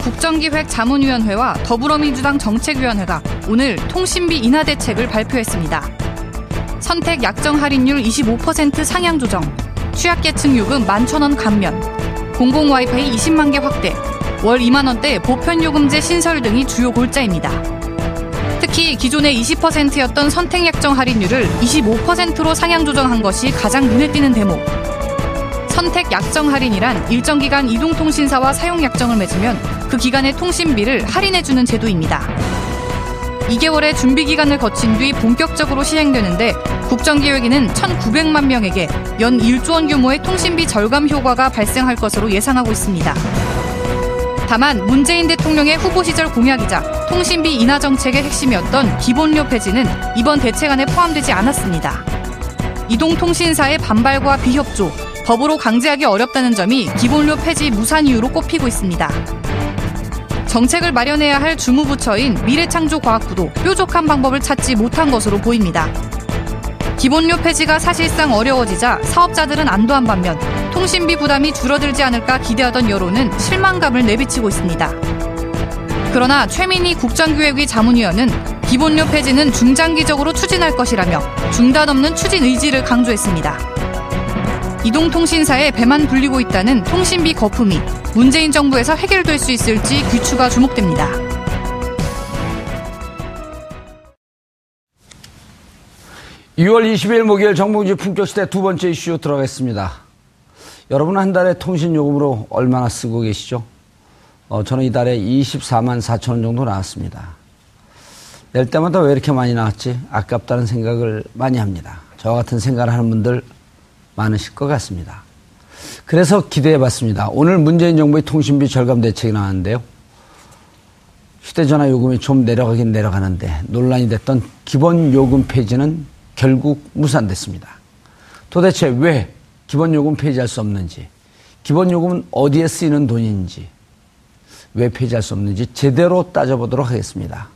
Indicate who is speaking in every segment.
Speaker 1: 국정기획 자문위원회와 더불어민주당 정책위원회가 오늘 통신비 인하 대책을 발표했습니다. 선택 약정 할인율 25% 상향 조정, 취약계층 요금 11,000원 감면, 공공 와이파이 20만 개 확대, 월 2만 원대 보편 요금제 신설 등이 주요 골자입니다. 특히 기존의 20%였던 선택 약정 할인율을 25%로 상향 조정한 것이 가장 눈에 띄는 대목. 선택 약정 할인이란 일정 기간 이동통신사와 사용 약정을 맺으면 그 기간의 통신비를 할인해주는 제도입니다. 2개월의 준비 기간을 거친 뒤 본격적으로 시행되는데 국정기획위는 1,900만 명에게 연 1조 원 규모의 통신비 절감 효과가 발생할 것으로 예상하고 있습니다. 다만 문재인 대통령의 후보 시절 공약이자 통신비 인하 정책의 핵심이었던 기본료 폐지는 이번 대책안에 포함되지 않았습니다. 이동통신사의 반발과 비협조, 법으로 강제하기 어렵다는 점이 기본료 폐지 무산 이유로 꼽히고 있습니다. 정책을 마련해야 할 주무부처인 미래창조과학부도 뾰족한 방법을 찾지 못한 것으로 보입니다. 기본료 폐지가 사실상 어려워지자 사업자들은 안도한 반면 통신비 부담이 줄어들지 않을까 기대하던 여론은 실망감을 내비치고 있습니다. 그러나 최민희 국정기획위 자문위원은 기본료 폐지는 중장기적으로 추진할 것이라며 중단 없는 추진 의지를 강조했습니다. 이동통신사에 배만 불리고 있다는 통신비 거품이 문재인 정부에서 해결될 수 있을지 귀추가 주목됩니다.
Speaker 2: (6월 20일) 목요일 정봉주 품격시대 두 번째 이슈 들어가겠습니다. 여러분 한 달에 통신요금으로 얼마나 쓰고 계시죠? 어, 저는 이달에 24만 4천 원 정도 나왔습니다. 낼 때마다 왜 이렇게 많이 나왔지? 아깝다는 생각을 많이 합니다. 저 같은 생각을 하는 분들 많으실 것 같습니다. 그래서 기대해 봤습니다. 오늘 문재인 정부의 통신비 절감 대책이 나왔는데요. 휴대전화 요금이 좀 내려가긴 내려가는데 논란이 됐던 기본 요금 폐지는 결국 무산됐습니다. 도대체 왜 기본 요금 폐지할 수 없는지, 기본 요금은 어디에 쓰이는 돈인지, 왜 폐지할 수 없는지 제대로 따져보도록 하겠습니다.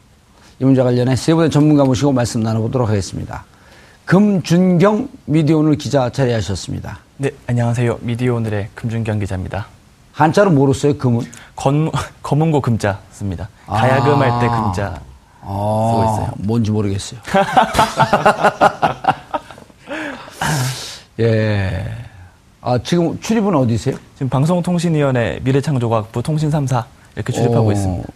Speaker 2: 이 문제 관련해 세 분의 전문가 모시고 말씀 나눠보도록 하겠습니다. 금준경 미디어오늘 기자 자리하셨습니다.
Speaker 3: 네, 안녕하세요. 미디어오늘의 금준경 기자입니다.
Speaker 2: 한자로 뭐로 써요, 금은?
Speaker 3: 건, 검은고 금자 씁니다. 가야금할 아~ 때 금자 아~ 쓰고 있어요.
Speaker 2: 뭔지 모르겠어요. 예. 아, 지금 출입은 어디세요?
Speaker 3: 지금 방송통신위원회 미래창조과학부 통신 3사 이렇게 출입하고 오. 있습니다.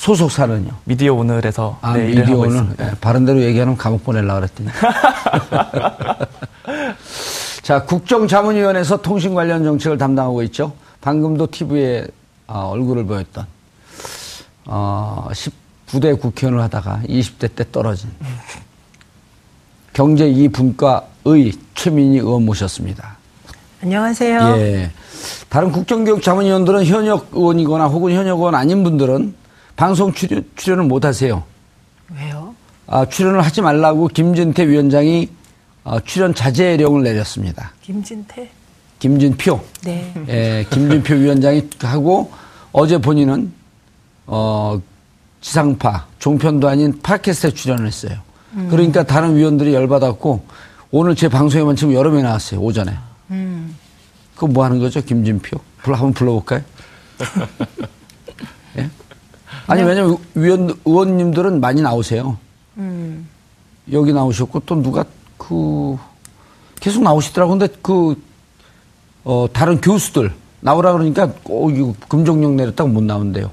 Speaker 2: 소속사는요?
Speaker 3: 미디어 오늘에서
Speaker 2: 아, 네, 미디어 오늘 네, 바른 대로 얘기하면 감옥 보내려고 그랬더니. 자, 국정자문위원회에서 통신 관련 정책을 담당하고 있죠. 방금도 TV에 어, 얼굴을 보였던 어, 19대 국회의원을 하다가 20대 때 떨어진 경제 이분과의 최민희 의원 모셨습니다.
Speaker 4: 안녕하세요.
Speaker 2: 예. 다른 국정교육 자문위원들은 현역 의원이거나 혹은 현역 의원 아닌 분들은 방송 출연, 출연을 못 하세요.
Speaker 4: 왜요?
Speaker 2: 아, 출연을 하지 말라고 김진태 위원장이 어, 출연 자제령을 내렸습니다.
Speaker 4: 김진태?
Speaker 2: 김진표.
Speaker 4: 네.
Speaker 2: 예, 김진표 위원장이 하고 어제 본인은 어, 지상파, 종편도 아닌 팟캐스트에 출연을 했어요. 음. 그러니까 다른 위원들이 열받았고 오늘 제 방송에만 지금 여러 명 나왔어요, 오전에. 음. 그거 뭐 하는 거죠, 김진표? 불러, 한번 불러볼까요? 예? 아니 왜냐면 위원 의원님들은 많이 나오세요.
Speaker 4: 음.
Speaker 2: 여기 나오셨고 또 누가 그 계속 나오시더라고. 근데 그 어, 다른 교수들 나오라 그러니까 꼭 이거 금종령 내렸다고 못 나온대요.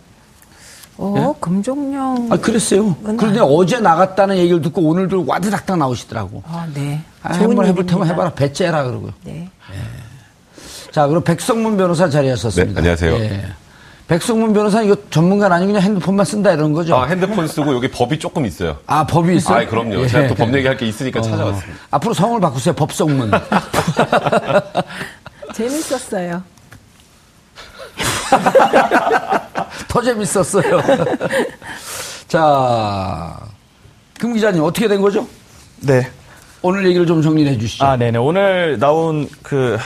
Speaker 4: 어, 금종령.
Speaker 2: 아 그랬어요.
Speaker 4: 은
Speaker 2: 그런데 어제 나갔다는 얘기를 듣고 오늘도 와드닥닥 나오시더라고.
Speaker 4: 아, 네.
Speaker 2: 아, 한번 해볼 테면. 해봐라 배째라 그러고요.
Speaker 4: 네.
Speaker 2: 자, 그럼 백성문 변호사 자리하셨습니다.
Speaker 5: 네, 안녕하세요.
Speaker 2: 예. 백성문 변호사 이거 전문가는 아니고 그냥 핸드폰만 쓴다 이런 거죠?
Speaker 5: 아, 핸드폰 쓰고 여기 법이 조금 있어요.
Speaker 2: 아, 법이 있어요?
Speaker 5: 아, 그럼요.
Speaker 2: 예.
Speaker 5: 제가 또 법 얘기할 게 있으니까
Speaker 2: 어.
Speaker 5: 찾아왔습니다.
Speaker 2: 앞으로 성을 바꾸세요. 법성문.
Speaker 4: 재밌었어요.
Speaker 2: 더 재밌었어요. 자, 금 기자님 어떻게 된 거죠?
Speaker 3: 네.
Speaker 2: 오늘 얘기를 좀 정리해 주시죠.
Speaker 3: 아, 네네. 오늘 나온 그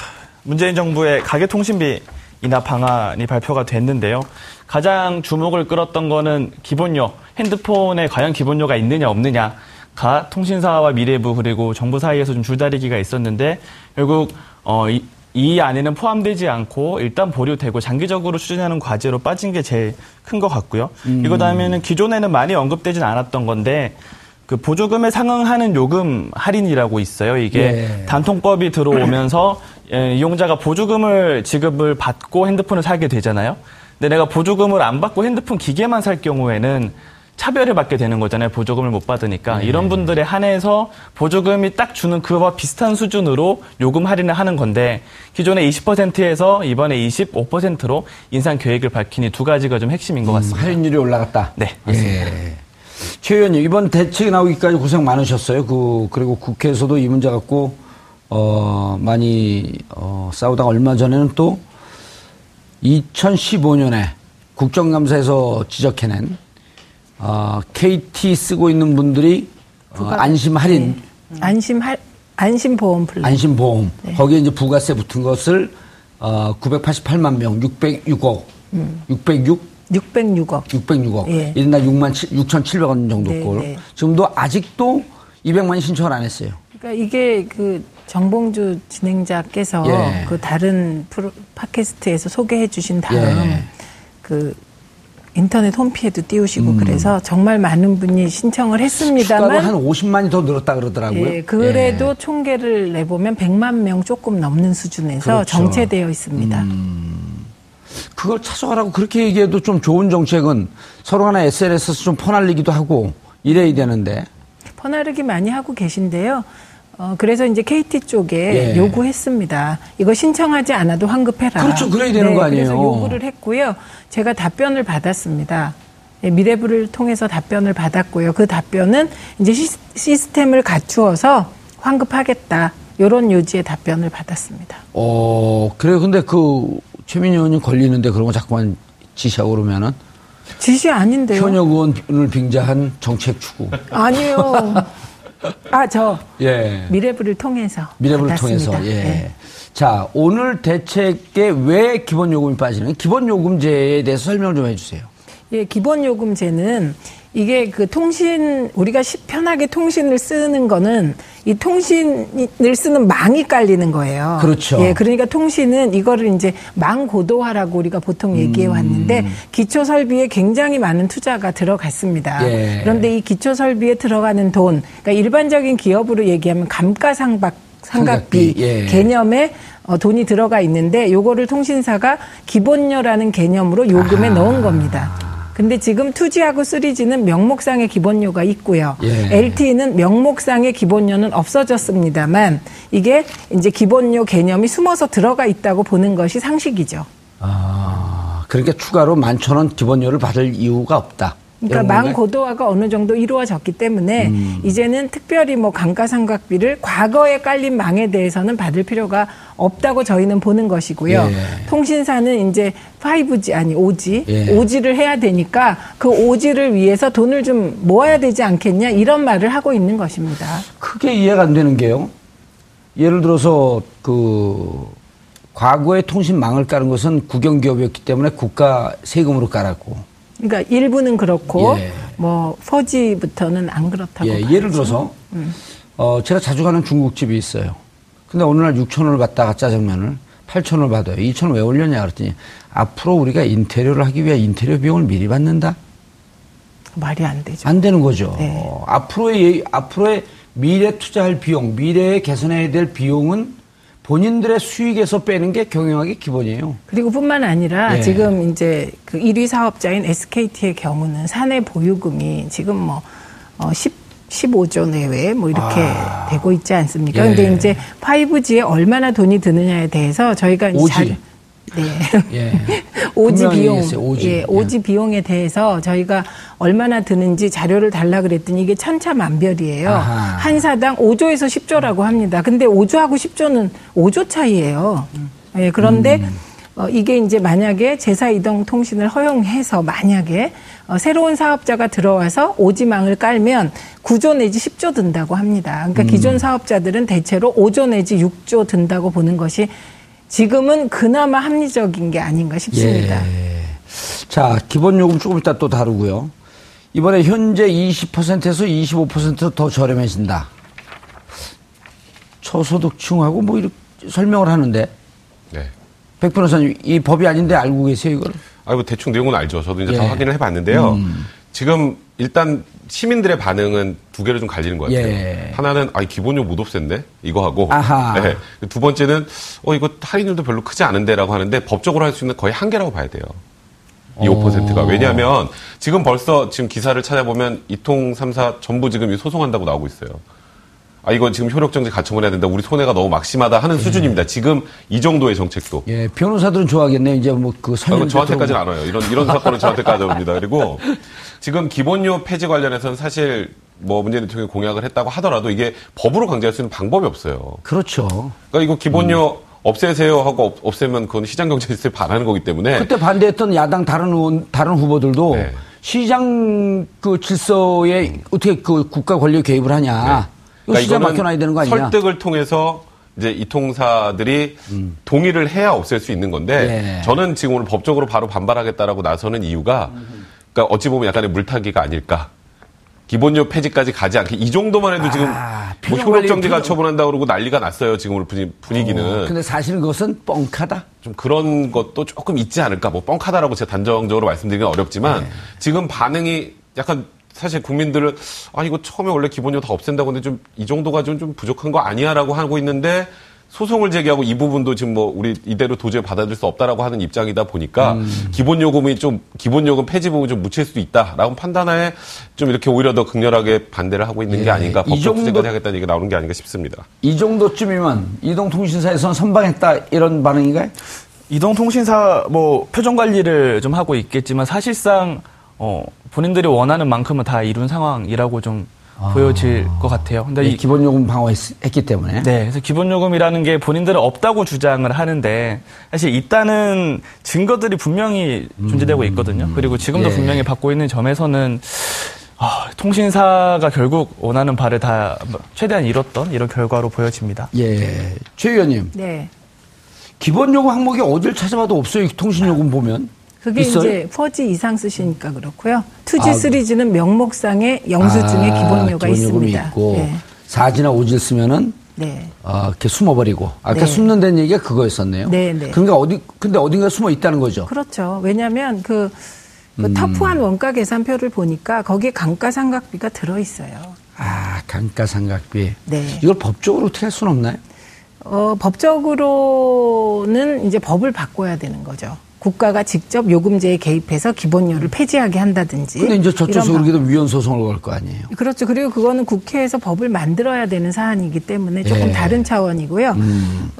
Speaker 3: 문재인 정부의 가계통신비 인하 방안이 발표가 됐는데요. 가장 주목을 끌었던 거는 기본료, 핸드폰에 과연 기본료가 있느냐 없느냐가 통신사와 미래부 그리고 정부 사이에서 좀 줄다리기가 있었는데 결국 어, 이, 이 안에는 포함되지 않고 일단 보류되고 장기적으로 추진하는 과제로 빠진 게 제일 큰 것 같고요. 이거 다음에는 기존에는 많이 언급되진 않았던 건데 그 보조금에 상응하는 요금 할인이라고 있어요. 이게
Speaker 2: 예.
Speaker 3: 단통법이 들어오면서 예, 이용자가 보조금을 지급을 받고 핸드폰을 사게 되잖아요. 근데 내가 보조금을 안 받고 핸드폰 기계만 살 경우에는 차별을 받게 되는 거잖아요. 보조금을 못 받으니까. 이런 분들에 한해서 보조금이 딱 주는 그와 비슷한 수준으로 요금 할인을 하는 건데 기존에 20%에서 이번에 25%로 인상 계획을 밝히니 두 가지가 좀 핵심인 것 같습니다.
Speaker 2: 할인율이 올라갔다.
Speaker 3: 네,
Speaker 2: 예. 최 의원님, 이번 대책이 나오기까지 고생 많으셨어요. 그, 그리고 국회에서도 이 문제 갖고, 어, 많이, 어, 싸우다가 얼마 전에는 또 2015년에 국정감사에서 지적해낸, 어, KT 쓰고 있는 분들이 어, 안심 할인,
Speaker 4: 안심 할 안심보험 플랜.
Speaker 2: 안심보험. 거기에 이제 부가세 붙은 것을, 어, 988만 명, 606억, 606?
Speaker 4: 606억.
Speaker 2: 606억.
Speaker 4: 예.
Speaker 2: 일날 6만 6,700원 정도
Speaker 4: 네,
Speaker 2: 꼴.
Speaker 4: 네.
Speaker 2: 지금도 아직도 200만이 신청을 안 했어요.
Speaker 4: 그러니까 이게 그 정봉주 진행자께서
Speaker 2: 예.
Speaker 4: 그 다른 프로 팟캐스트에서 소개해 주신 다음
Speaker 2: 예.
Speaker 4: 그 인터넷 홈피에도 띄우시고 그래서 정말 많은 분이 신청을 했습니다만
Speaker 2: 한 50만이 더 늘었다 그러더라고요.
Speaker 4: 예, 그래도 총계를 내보면 100만 명 조금 넘는 수준에서
Speaker 2: 그렇죠.
Speaker 4: 정체되어 있습니다.
Speaker 2: 그걸 찾아가라고 그렇게 얘기해도 좀 좋은 정책은 서로 간에 SNS에서 좀 퍼날리기도 하고 이래야 되는데.
Speaker 4: 퍼나르기 많이 하고 계신데요. 어, 그래서 이제 KT 쪽에
Speaker 2: 예.
Speaker 4: 요구했습니다. 이거 신청하지 않아도 환급해라.
Speaker 2: 그렇죠. 그래야 되는 거 아니에요.
Speaker 4: 그래서 요구를 했고요. 제가 답변을 받았습니다. 예, 미래부를 통해서 답변을 받았고요. 그 답변은 이제 시, 시스템을 갖추어서 환급하겠다. 요런 요지의 답변을 받았습니다.
Speaker 2: 어, 그래요. 근데 그 최민희 의원님 걸리는데 그런 거 자꾸만 지시하고 그러면은
Speaker 4: 지시 아닌데요.
Speaker 2: 현역 의원을 빙자한 정책 추구.
Speaker 4: 아니요. 아, 저
Speaker 2: 예.
Speaker 4: 미래부를 통해서
Speaker 2: 미래부를
Speaker 4: 받았습니다.
Speaker 2: 통해서. 예.
Speaker 4: 네.
Speaker 2: 자, 오늘 대책에 왜 기본 요금이 빠지는 기본 요금제에 대해서 설명을 좀 해주세요.
Speaker 4: 예, 기본 요금제는 이게 그 통신 우리가 시- 편하게 통신을 쓰는 거는 이 통신을 쓰는 망이 깔리는 거예요.
Speaker 2: 그렇죠.
Speaker 4: 예, 그러니까 통신은 이거를 이제 망 고도화라고 우리가 보통 얘기해 왔는데 기초 설비에 굉장히 많은 투자가 들어갔습니다.
Speaker 2: 예.
Speaker 4: 그런데 이 기초 설비에 들어가는 돈, 그러니까 일반적인 기업으로 얘기하면 감가상각 상각비,
Speaker 2: 예.
Speaker 4: 개념에 어, 돈이 들어가 있는데 요거를 통신사가 기본료라는 개념으로 요금에
Speaker 2: 아.
Speaker 4: 넣은 겁니다. 근데 지금 2G하고 3G는 명목상의 기본료가 있고요.
Speaker 2: 예.
Speaker 4: LTE는 명목상의 기본료는 없어졌습니다만 이게 이제 기본료 개념이 숨어서 들어가 있다고 보는 것이 상식이죠.
Speaker 2: 아, 그러니까 추가로 만 천 원 기본료를 받을 이유가 없다.
Speaker 4: 그러니까 망
Speaker 2: 건가요?
Speaker 4: 고도화가 어느 정도 이루어졌기 때문에
Speaker 2: 음.
Speaker 4: 이제는 특별히 뭐 감가상각비를 과거에 깔린 망에 대해서는 받을 필요가 없다고 저희는 보는 것이고요.
Speaker 2: 예.
Speaker 4: 통신사는 이제 5G 아니 5G,
Speaker 2: 예.
Speaker 4: 5G를 해야 되니까 그 5G를 위해서 돈을 좀 모아야 되지 않겠냐 이런 말을 하고 있는 것입니다.
Speaker 2: 크게 이해가 안 되는 게요. 예를 들어서 그 과거에 통신망을 깔은 것은 국영기업이었기 때문에 국가 세금으로 깔았고
Speaker 4: 그러니까 일부는 그렇고
Speaker 2: 예.
Speaker 4: 뭐 4G부터는 안 그렇다고
Speaker 2: 예,
Speaker 4: 봐야죠.
Speaker 2: 예를 들어서 어, 제가 자주 가는 중국집이 있어요. 근데 어느 날 6천 원을 받다가 짜장면을 8천 원을 받아요. 2천 원 왜 올렸냐 그랬더니 앞으로 우리가 인테리어를 하기 위해 인테리어 비용을 미리 받는다.
Speaker 4: 말이 안 되죠.
Speaker 2: 안 되는 거죠.
Speaker 4: 네.
Speaker 2: 어, 앞으로의 예- 앞으로의 미래 투자할 비용, 미래에 개선해야 될 비용은 본인들의 수익에서 빼는 게 경영학의 기본이에요.
Speaker 4: 그리고 뿐만 아니라
Speaker 2: 예.
Speaker 4: 지금 이제 그 1위 사업자인 SKT의 경우는 사내 보유금이 지금 뭐 어, 10, 15조 내외 뭐 이렇게 되고 있지 않습니까?
Speaker 2: 아. 예.
Speaker 4: 근데 이제 5G에 얼마나 돈이 드느냐에 대해서 저희가 이제
Speaker 2: 오지.
Speaker 4: 잘- 네.
Speaker 2: 예.
Speaker 4: 오지 비용,
Speaker 2: 오지.
Speaker 4: 예, 오지 비용에 대해서 저희가 얼마나 드는지 자료를 달라 그랬더니 이게 천차만별이에요.
Speaker 2: 아하.
Speaker 4: 한 사당 5조에서 10조라고 합니다. 근데 5조하고 10조는 5조 차이예요. 예, 그런데
Speaker 2: 음.
Speaker 4: 어, 이게 이제 만약에 제사 이동 통신을 허용해서 만약에 어, 새로운 사업자가 들어와서 오지망을 깔면 9조 내지 10조 든다고 합니다. 그러니까
Speaker 2: 음.
Speaker 4: 기존 사업자들은 대체로 5조 내지 6조 든다고 보는 것이 지금은 그나마 합리적인 게 아닌가 싶습니다.
Speaker 2: 예. 자, 기본 요금 조금 이따 또 다루고요. 이번에 현재 20%에서 25%더 저렴해진다. 초소득층하고 뭐 이렇게 설명을 하는데
Speaker 5: 네.
Speaker 2: 백 변호사님 이 법이 아닌데 알고 계세요 이걸?
Speaker 5: 아이고 대충 내용은 알죠. 저도 이제
Speaker 2: 예.
Speaker 5: 다 확인을 해봤는데요. 지금 일단 시민들의 반응은 두 개로 좀 갈리는 것 같아요.
Speaker 2: 예.
Speaker 5: 하나는 아 기본료 못 없앴네 이거 하고
Speaker 2: 아하.
Speaker 5: 네. 두 번째는 어 이거 할인율도 별로 크지 않은데라고 하는데 법적으로 할 수 있는 거의 한계라고 봐야 돼요. 이 5%가 왜냐하면 지금 벌써 지금 기사를 찾아보면 이통 3사 전부 지금 이 소송한다고 나오고 있어요. 아 이건 지금 효력정지 가처분 해야 된다. 우리 손해가 너무 막심하다 하는 수준입니다. 지금 이 정도의 정책도.
Speaker 2: 예, 변호사들은 좋아하겠네요. 이제 뭐그
Speaker 5: 아,
Speaker 2: 설명
Speaker 5: 이건 저한테까지는 안 와요. 이런 이런 사건은 저한테까지 옵니다. 그리고 지금 기본료 폐지 관련해서는 사실 뭐 문재인 대통령이 공약을 했다고 하더라도 이게 법으로 강제할 수 있는 방법이 없어요.
Speaker 2: 그렇죠.
Speaker 5: 그러니까 이거 기본료 없애세요 하고 없, 없애면 그건 시장 경제 질서에 반하는 거기 때문에
Speaker 2: 그때 반대했던 야당 다른 의원, 다른 후보들도
Speaker 5: 네.
Speaker 2: 시장 그 질서에 어떻게 그 국가 권력 개입을 하냐. 이 거 시장 맡겨놔야 되는 거 아니냐.
Speaker 5: 설득을 통해서 이제 이 통사들이 동의를 해야 없앨 수 있는 건데
Speaker 2: 예.
Speaker 5: 저는 지금 오늘 법적으로 바로 반발하겠다라고 나서는 이유가 그러니까 어찌 보면 약간의 물타기가 아닐까. 기본료 폐지까지 가지 않게 이 정도만 해도 지금
Speaker 2: 아,
Speaker 5: 뭐 효력정지가 처분한다 그러고 난리가 났어요 지금 오늘 분위- 분위기는
Speaker 2: 어, 근데 사실은 그것은 뻥카다.
Speaker 5: 좀 그런 것도 조금 있지 않을까 뭐 뻥카다라고 제가 단정적으로 말씀드리기는 어렵지만
Speaker 2: 네.
Speaker 5: 지금 반응이 약간 사실 국민들은 아 이거 처음에 원래 기본료 다 없앤다고 근데 좀 이 정도가 좀, 좀 부족한 거 아니야라고 하고 있는데 소송을 제기하고 이 부분도 지금 뭐 우리 이대로 도저히 받아들일 수 없다라고 하는 입장이다 보니까
Speaker 2: 음.
Speaker 5: 기본 요금이 좀 기본 요금 폐지 부분이 좀 묻힐 수도 있다라고 판단하에 좀 이렇게 오히려 더 극렬하게 반대를 하고 있는
Speaker 2: 예.
Speaker 5: 게 아닌가
Speaker 2: 이
Speaker 5: 법적
Speaker 2: 정도-
Speaker 5: 투쟁까지 하겠다는 얘기가 나오는 게 아닌가 싶습니다.
Speaker 2: 이 정도쯤이면 이동통신사에서는 선방했다 이런 반응인가요?
Speaker 3: 이동통신사 뭐 표정 관리를 좀 하고 있겠지만 사실상 어, 본인들이 원하는 만큼은 다 이룬 상황이라고 좀 보여질 것 같아요. 근데 이
Speaker 2: 기본 요금 방어했기 때문에.
Speaker 3: 네, 그래서 기본 요금이라는 게 본인들은 없다고 주장을 하는데 사실 있다는 증거들이 분명히 존재되고 있거든요. 그리고 지금도
Speaker 2: 예.
Speaker 3: 분명히 받고 있는 점에서는 아, 통신사가 결국 원하는 바를 다 최대한 이뤘던 이런 결과로 보여집니다.
Speaker 2: 예. 최 의원님,
Speaker 4: 네.
Speaker 2: 기본 요금 항목이 어딜 찾아봐도 없어요. 이 통신 요금 보면.
Speaker 4: 그게
Speaker 2: 있어요?
Speaker 4: 이제 4G 이상 쓰시니까 그렇고요. 2G,
Speaker 2: 아,
Speaker 4: 3G는 명목상의 영수증에
Speaker 2: 아,
Speaker 4: 기본료가 있습니다.
Speaker 2: 있고
Speaker 4: 네.
Speaker 2: 4지나 5질 쓰면은
Speaker 4: 네.
Speaker 2: 어, 이렇게 숨어버리고 아까
Speaker 4: 네.
Speaker 2: 숨는 다는 얘기가 그거였었네요.
Speaker 4: 네, 네.
Speaker 2: 그러니까 어디 근데 어딘가 숨어 있다는 거죠.
Speaker 4: 그렇죠. 왜냐하면 그, 그
Speaker 2: 음.
Speaker 4: 터프한 원가 계산표를 보니까 거기에 감가상각비가 들어 있어요.
Speaker 2: 아 감가상각비.
Speaker 4: 네.
Speaker 2: 이걸 법적으로 어떻게 할 수는 없나요?
Speaker 4: 어, 법적으로는 이제 법을 바꿔야 되는 거죠. 국가가 직접 요금제에 개입해서 기본료를 폐지하게 한다든지.
Speaker 2: 근데 이제 저쪽에서 그러기도 위헌 소송을 걸 거 아니에요.
Speaker 4: 방- 그렇죠. 그리고 그거는 국회에서 법을 만들어야 되는 사안이기 때문에 조금
Speaker 2: 예.
Speaker 4: 다른 차원이고요.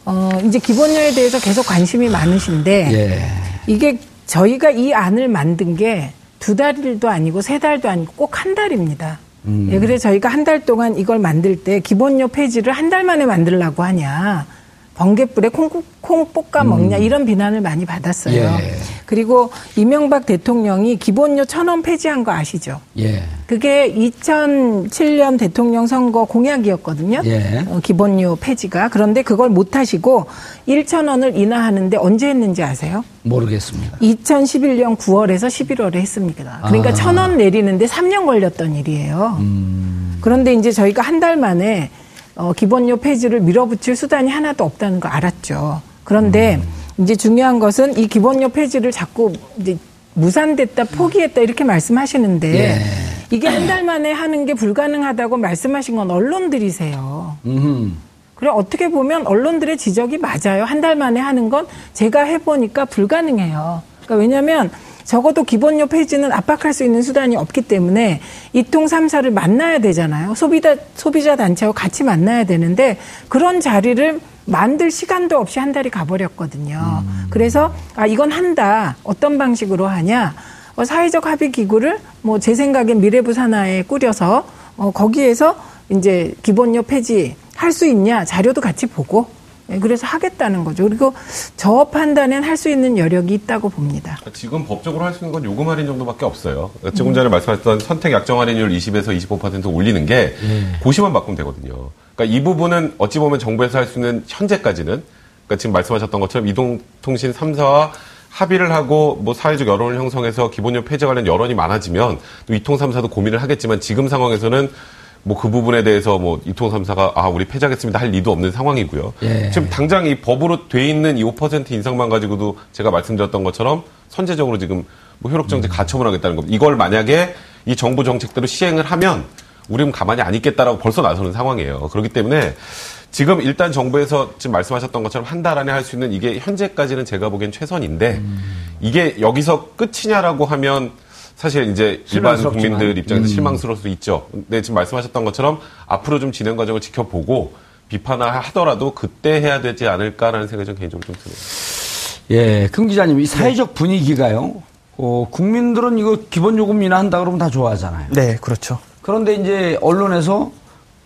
Speaker 4: 어, 이제 기본료에 대해서 계속 관심이 많으신데
Speaker 2: 예.
Speaker 4: 이게 저희가 이 안을 만든 게 두 달도 아니고 세 달도 아니고 꼭 한 달입니다.
Speaker 2: 음.
Speaker 4: 예, 그래서 저희가 한 달 동안 이걸 만들 때 기본료 폐지를 한 달 만에 만들라고 하냐. 번개불에 콩, 콩 볶아 먹냐 이런 비난을 많이 받았어요.
Speaker 2: 음. 예.
Speaker 4: 그리고 이명박 대통령이 기본료 천 원 폐지한 거 아시죠?
Speaker 2: 예.
Speaker 4: 그게 2007년 대통령 선거 공약이었거든요.
Speaker 2: 예.
Speaker 4: 어, 기본료 폐지가. 그런데 그걸 못 하시고 1천 원을 인하하는데 언제 했는지 아세요?
Speaker 2: 모르겠습니다.
Speaker 4: 2011년 9월에서 11월에 했습니다. 그러니까
Speaker 2: 아.
Speaker 4: 천원 내리는데 3년 걸렸던 일이에요.
Speaker 2: 음.
Speaker 4: 그런데 이제 저희가 한 달 만에 어, 기본료 폐지를 밀어붙일 수단이 하나도 없다는 거 알았죠. 그런데
Speaker 2: 음.
Speaker 4: 이제 중요한 것은 이 기본료 폐지를 자꾸 이제 무산됐다, 포기했다 이렇게 말씀하시는데
Speaker 2: 예.
Speaker 4: 이게 한 달 만에 하는 게 불가능하다고 말씀하신 건 언론들이세요.
Speaker 2: 음.
Speaker 4: 그래 어떻게 보면 언론들의 지적이 맞아요. 한 달 만에 하는 건 제가 해보니까 불가능해요. 그러니까 왜냐하면 적어도 기본료 폐지는 압박할 수 있는 수단이 없기 때문에 이통 삼사를 만나야 되잖아요. 소비자 소비자 단체와 같이 만나야 되는데 그런 자리를 만들 시간도 없이 한 달이 가버렸거든요. 그래서 아 이건 한다. 어떤 방식으로 하냐? 어, 사회적 합의 기구를 뭐 제 생각엔 미래부 산하에 꾸려서 어, 거기에서 이제 기본료 폐지 할 수 있냐 자료도 같이 보고 예, 그래서 하겠다는 거죠. 그리고 저 판단엔 할 수 있는 여력이 있다고 봅니다.
Speaker 5: 지금 법적으로 할 수 있는 건 요금 할인 정도밖에 없어요. 조금 전에 말씀하셨던 선택 약정 할인율 20에서 25% 올리는 게 고시만 바꾸면 되거든요. 그러니까 이 부분은 어찌 보면 정부에서 할 수 있는 현재까지는 그러니까 지금 말씀하셨던 것처럼 이동통신 3사와 합의를 하고 뭐 사회적 여론을 형성해서 기본료 폐지 관련 여론이 많아지면 또 이통 3사도 고민을 하겠지만 지금 상황에서는 뭐 그 부분에 대해서 뭐 이통 3사가 아 우리 폐지하겠습니다 할 리도 없는 상황이고요.
Speaker 2: 예.
Speaker 5: 지금 당장 이 법으로 돼 있는 이 5% 인상만 가지고도 제가 말씀드렸던 것처럼 선제적으로 지금 뭐 효력정지 가처분 하겠다는 겁니다. 이걸 만약에 이 정부 정책대로 시행을 하면 우리는 가만히 안 있겠다라고 벌써 나서는 상황이에요. 그렇기 때문에 지금 일단 정부에서 지금 말씀하셨던 것처럼 한 달 안에 할 수 있는 이게 현재까지는 제가 보기엔 최선인데 이게 여기서 끝이냐라고 하면 사실 이제 일반
Speaker 2: 실망스럽지만.
Speaker 5: 국민들 입장에서
Speaker 2: 음.
Speaker 5: 실망스러울 수도 있죠. 근데 지금 말씀하셨던 것처럼 앞으로 좀 진행 과정을 지켜보고 비판을 하더라도 그때 해야 되지 않을까라는 생각이 좀 개인적으로 좀 드네요.
Speaker 2: 예, 금 기자님, 이
Speaker 3: 네.
Speaker 2: 사회적 분위기가요. 어, 국민들은 이거 기본 요금 인하한다 그러면 다 좋아하잖아요.
Speaker 3: 네, 그렇죠.
Speaker 2: 그런데 이제 언론에서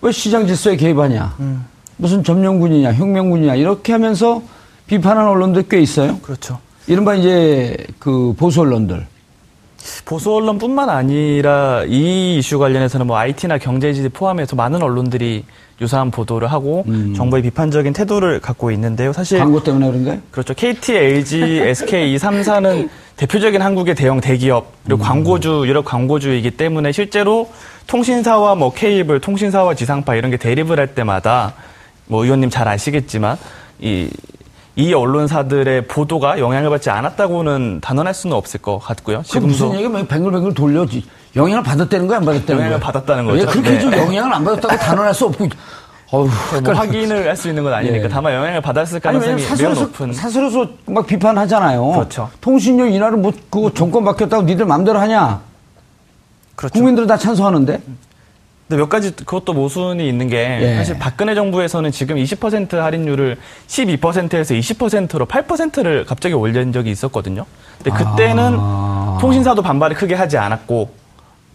Speaker 2: 왜 시장 질서에 개입하냐,
Speaker 3: 음.
Speaker 2: 무슨 점령군이냐, 혁명군이냐 이렇게 하면서 비판하는 언론들 꽤 있어요.
Speaker 3: 그렇죠.
Speaker 2: 이른바 이제 그 보수 언론들.
Speaker 3: 보수 언론뿐만 아니라 이 이슈 관련해서는 뭐 IT나 경제지 포함해서 많은 언론들이 유사한 보도를 하고 정부의 비판적인 태도를 갖고 있는데요. 사실
Speaker 2: 광고 때문에 그런가요?
Speaker 3: 그렇죠. KT, LG, SK 이 3사는 대표적인 한국의 대형 대기업 그리고 광고주 유럽 광고주이기 때문에 실제로 통신사와 뭐 케이블, 통신사와 지상파 이런 게 대립을 할 때마다 뭐 의원님 잘 아시겠지만 이 이 언론사들의 보도가 영향을 받지 않았다고는 단언할 수는 없을 것 같고요.
Speaker 2: 지금 무슨 얘기가 막 뱅글뱅글 돌려. 영향을 받았다는 거야, 안 받았다는 거야?
Speaker 3: 영향을 받았다는 거죠.
Speaker 2: 예, 그렇게
Speaker 3: 네.
Speaker 2: 좀 영향을 안 받았다고 단언할 수 없고. 어휴,
Speaker 3: 뭐 확인을 할 수 있는 건 아니니까
Speaker 2: 예.
Speaker 3: 다만 영향을 받았을
Speaker 2: 아니,
Speaker 3: 가능성이 매우
Speaker 2: 사설에서,
Speaker 3: 높은
Speaker 2: 사설에서 막 비판하잖아요.
Speaker 3: 그렇죠.
Speaker 2: 통신료 인하를 뭐, 그거 정권 바뀌었다고 니들 마음대로 하냐?
Speaker 3: 그렇죠.
Speaker 2: 국민들은 다 찬성하는데?
Speaker 3: 근데 몇 가지 그것도 모순이 있는 게
Speaker 2: 예.
Speaker 3: 사실 박근혜 정부에서는 지금 20% 할인율을 12%에서 20%로 8%를 갑자기 올린 적이 있었거든요. 근데 그때는
Speaker 2: 아.
Speaker 3: 통신사도 반발을 크게 하지 않았고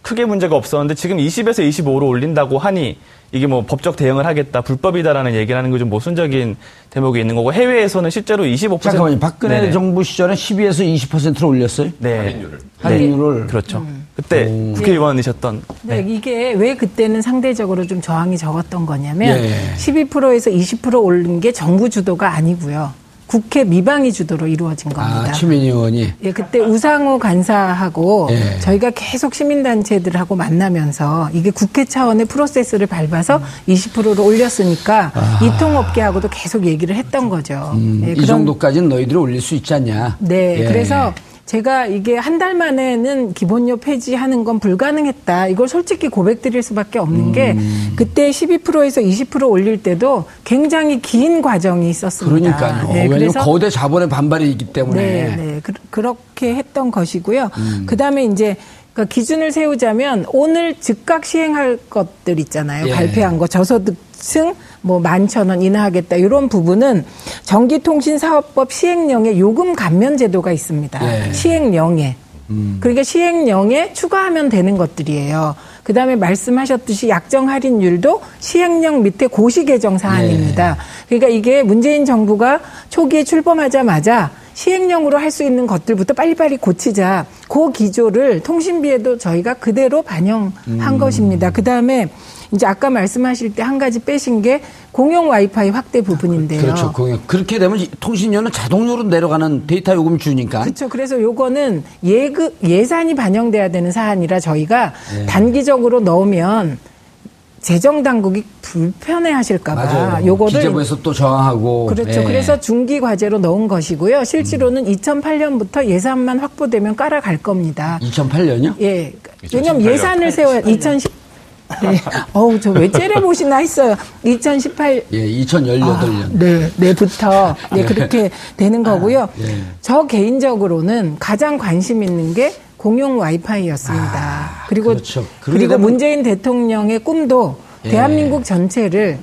Speaker 3: 크게 문제가 없었는데 지금 20에서 25로 올린다고 하니 이게 뭐 법적 대응을 하겠다 불법이다라는 얘기를 하는 게 좀 모순적인 대목이 있는 거고 해외에서는 실제로 25%
Speaker 2: 잠깐만요. 박근혜
Speaker 3: 네네.
Speaker 2: 정부 시절에 12에서 20%를 올렸어요?
Speaker 3: 네.
Speaker 5: 할인율을.
Speaker 2: 할인율을.
Speaker 3: 그렇죠. 그때 국회의원이셨던
Speaker 4: 네. 이게 왜 그때는 상대적으로 좀 저항이 적었던 거냐면
Speaker 2: 예.
Speaker 4: 12%에서 20% 오른 게 정부 주도가 아니고요. 국회 미방위 주도로 이루어진 겁니다.
Speaker 2: 아, 최민희 의원이.
Speaker 4: 예, 그때 우상호 간사하고
Speaker 2: 예.
Speaker 4: 저희가 계속 시민단체들하고 만나면서 이게 국회 차원의 프로세스를 밟아서 20%로 올렸으니까 이통업계하고도 계속 얘기를 했던 거죠.
Speaker 2: 아. 음,
Speaker 4: 예,
Speaker 2: 이
Speaker 4: 그런-
Speaker 2: 정도까지는 너희들이 올릴 수 있지 않냐?
Speaker 4: 네,
Speaker 2: 예.
Speaker 4: 그래서 제가 이게 한 달 만에는 기본료 폐지하는 건 불가능했다. 이걸 솔직히 고백드릴 수밖에 없는 게
Speaker 2: 음.
Speaker 4: 그때 12%에서 20% 올릴 때도 굉장히 긴 과정이 있었습니다.
Speaker 2: 그러니까요.
Speaker 4: 네,
Speaker 2: 왜냐면 거대 자본의 반발이 있기 때문에.
Speaker 4: 네, 네. 그, 렇게 했던 것이고요.
Speaker 2: 음.
Speaker 4: 그 다음에 이제 그 기준을 세우자면 오늘 즉각 시행할 것들 있잖아요.
Speaker 2: 예.
Speaker 4: 발표한 거 저소득층 뭐 만천 원 인하하겠다 이런 부분은 전기통신사업법 시행령에 요금 감면 제도가 있습니다.
Speaker 2: 예. 음.
Speaker 4: 시행령에. 그러니까 시행령에 추가하면 되는 것들이에요. 그 다음에 말씀하셨듯이 약정 할인율도 시행령 밑에 고시 개정 사안입니다. 그러니까 이게 문재인 정부가 초기에 출범하자마자 시행령으로 할 수 있는 것들부터 빨리빨리 고치자. 그 기조를 통신비에도 저희가 그대로 반영한 것입니다. 그 다음에 이제 아까 말씀하실 때 한 가지 빼신 게 공용 와이파이 확대 부분인데요.
Speaker 2: 그렇죠. 공유. 그렇게 되면 이 통신료는 자동으로 내려가는 데이터 요금 주니까.
Speaker 4: 그렇죠. 그래서 요거는 예급 예산이 반영돼야 되는 사안이라 저희가 단기적으로 넣으면 재정 당국이 불편해 하실까봐
Speaker 2: 맞아요.
Speaker 4: 요거를
Speaker 2: 기재부에서 또 저항하고.
Speaker 4: 그렇죠.
Speaker 2: 예.
Speaker 4: 그래서 중기 과제로 넣은 것이고요. 실제로는
Speaker 2: 음.
Speaker 4: 2008년부터 예산만 확보되면 깔아갈 겁니다.
Speaker 2: 2008년이요?
Speaker 4: 예. 왜냐면
Speaker 5: 2018년.
Speaker 4: 예산을 세워야 2010 네. 어우, 저 왜 째려보시나 했어요. 2018
Speaker 2: 예, 2018년.
Speaker 4: 네, 네부터 네, 그렇게 되는 거고요.
Speaker 2: 예.
Speaker 4: 저 개인적으로는 가장 관심 있는 게 공용 와이파이였습니다. 그리고
Speaker 2: 그렇죠.
Speaker 4: 그리고 문재인 대통령의 꿈도
Speaker 2: 예.
Speaker 4: 대한민국 전체를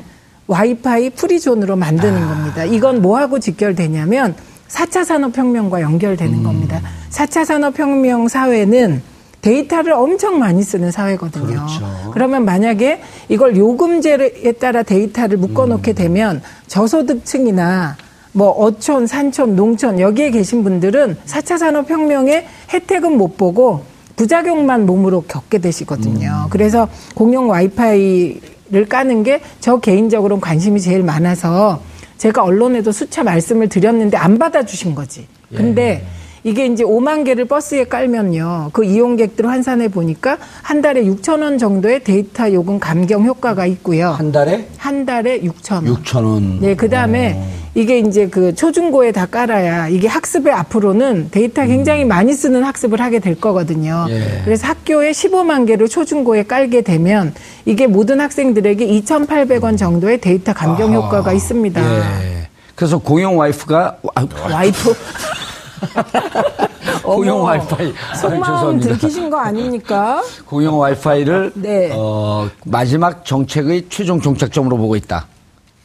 Speaker 4: 와이파이 free zone으로 만드는
Speaker 2: 아.
Speaker 4: 겁니다. 이건 뭐하고 직결되냐면 4차 산업혁명과 연결되는
Speaker 2: 음.
Speaker 4: 겁니다. 4차 산업혁명 사회는 데이터를 엄청 많이 쓰는 사회거든요.
Speaker 2: 그렇죠.
Speaker 4: 그러면 만약에 이걸 요금제에 따라 데이터를 묶어놓게 되면 저소득층이나 뭐 어촌, 산촌, 농촌 여기에 계신 분들은 4차 산업혁명의 혜택은 못 보고 부작용만 몸으로 겪게 되시거든요. 그래서 공용 와이파이를 까는 게 저 개인적으로 관심이 제일 많아서 제가 언론에도 수차 말씀을 드렸는데 안 받아주신 거지. 근데 이게 이제 5만 개를 버스에 깔면요. 그 이용객들 환산해 보니까 한 달에 6천 원 정도의 데이터 요금 감경 효과가 있고요.
Speaker 2: 한 달에
Speaker 4: 한 달에 6천 원.
Speaker 2: 6천 원.
Speaker 4: 네, 그 다음에 이게 이제 그 초중고에 다 깔아야 이게 학습에 앞으로는 데이터 굉장히 많이 쓰는 학습을 하게 될 거거든요.
Speaker 2: 예.
Speaker 4: 그래서 학교에 15만 개를 초중고에 깔게 되면 이게 모든 학생들에게 2,800원 정도의 데이터 감경
Speaker 2: 아하.
Speaker 4: 효과가 있습니다.
Speaker 2: 예. 그래서 공용 와이프가 아,
Speaker 4: 와이프.
Speaker 2: 공용 와이파이. 아,
Speaker 4: 속마음. 들키신 거 아닙니까?
Speaker 2: 공용 와이파이를
Speaker 4: 네.
Speaker 2: 어, 마지막 정책의 최종 종착점으로 보고 있다.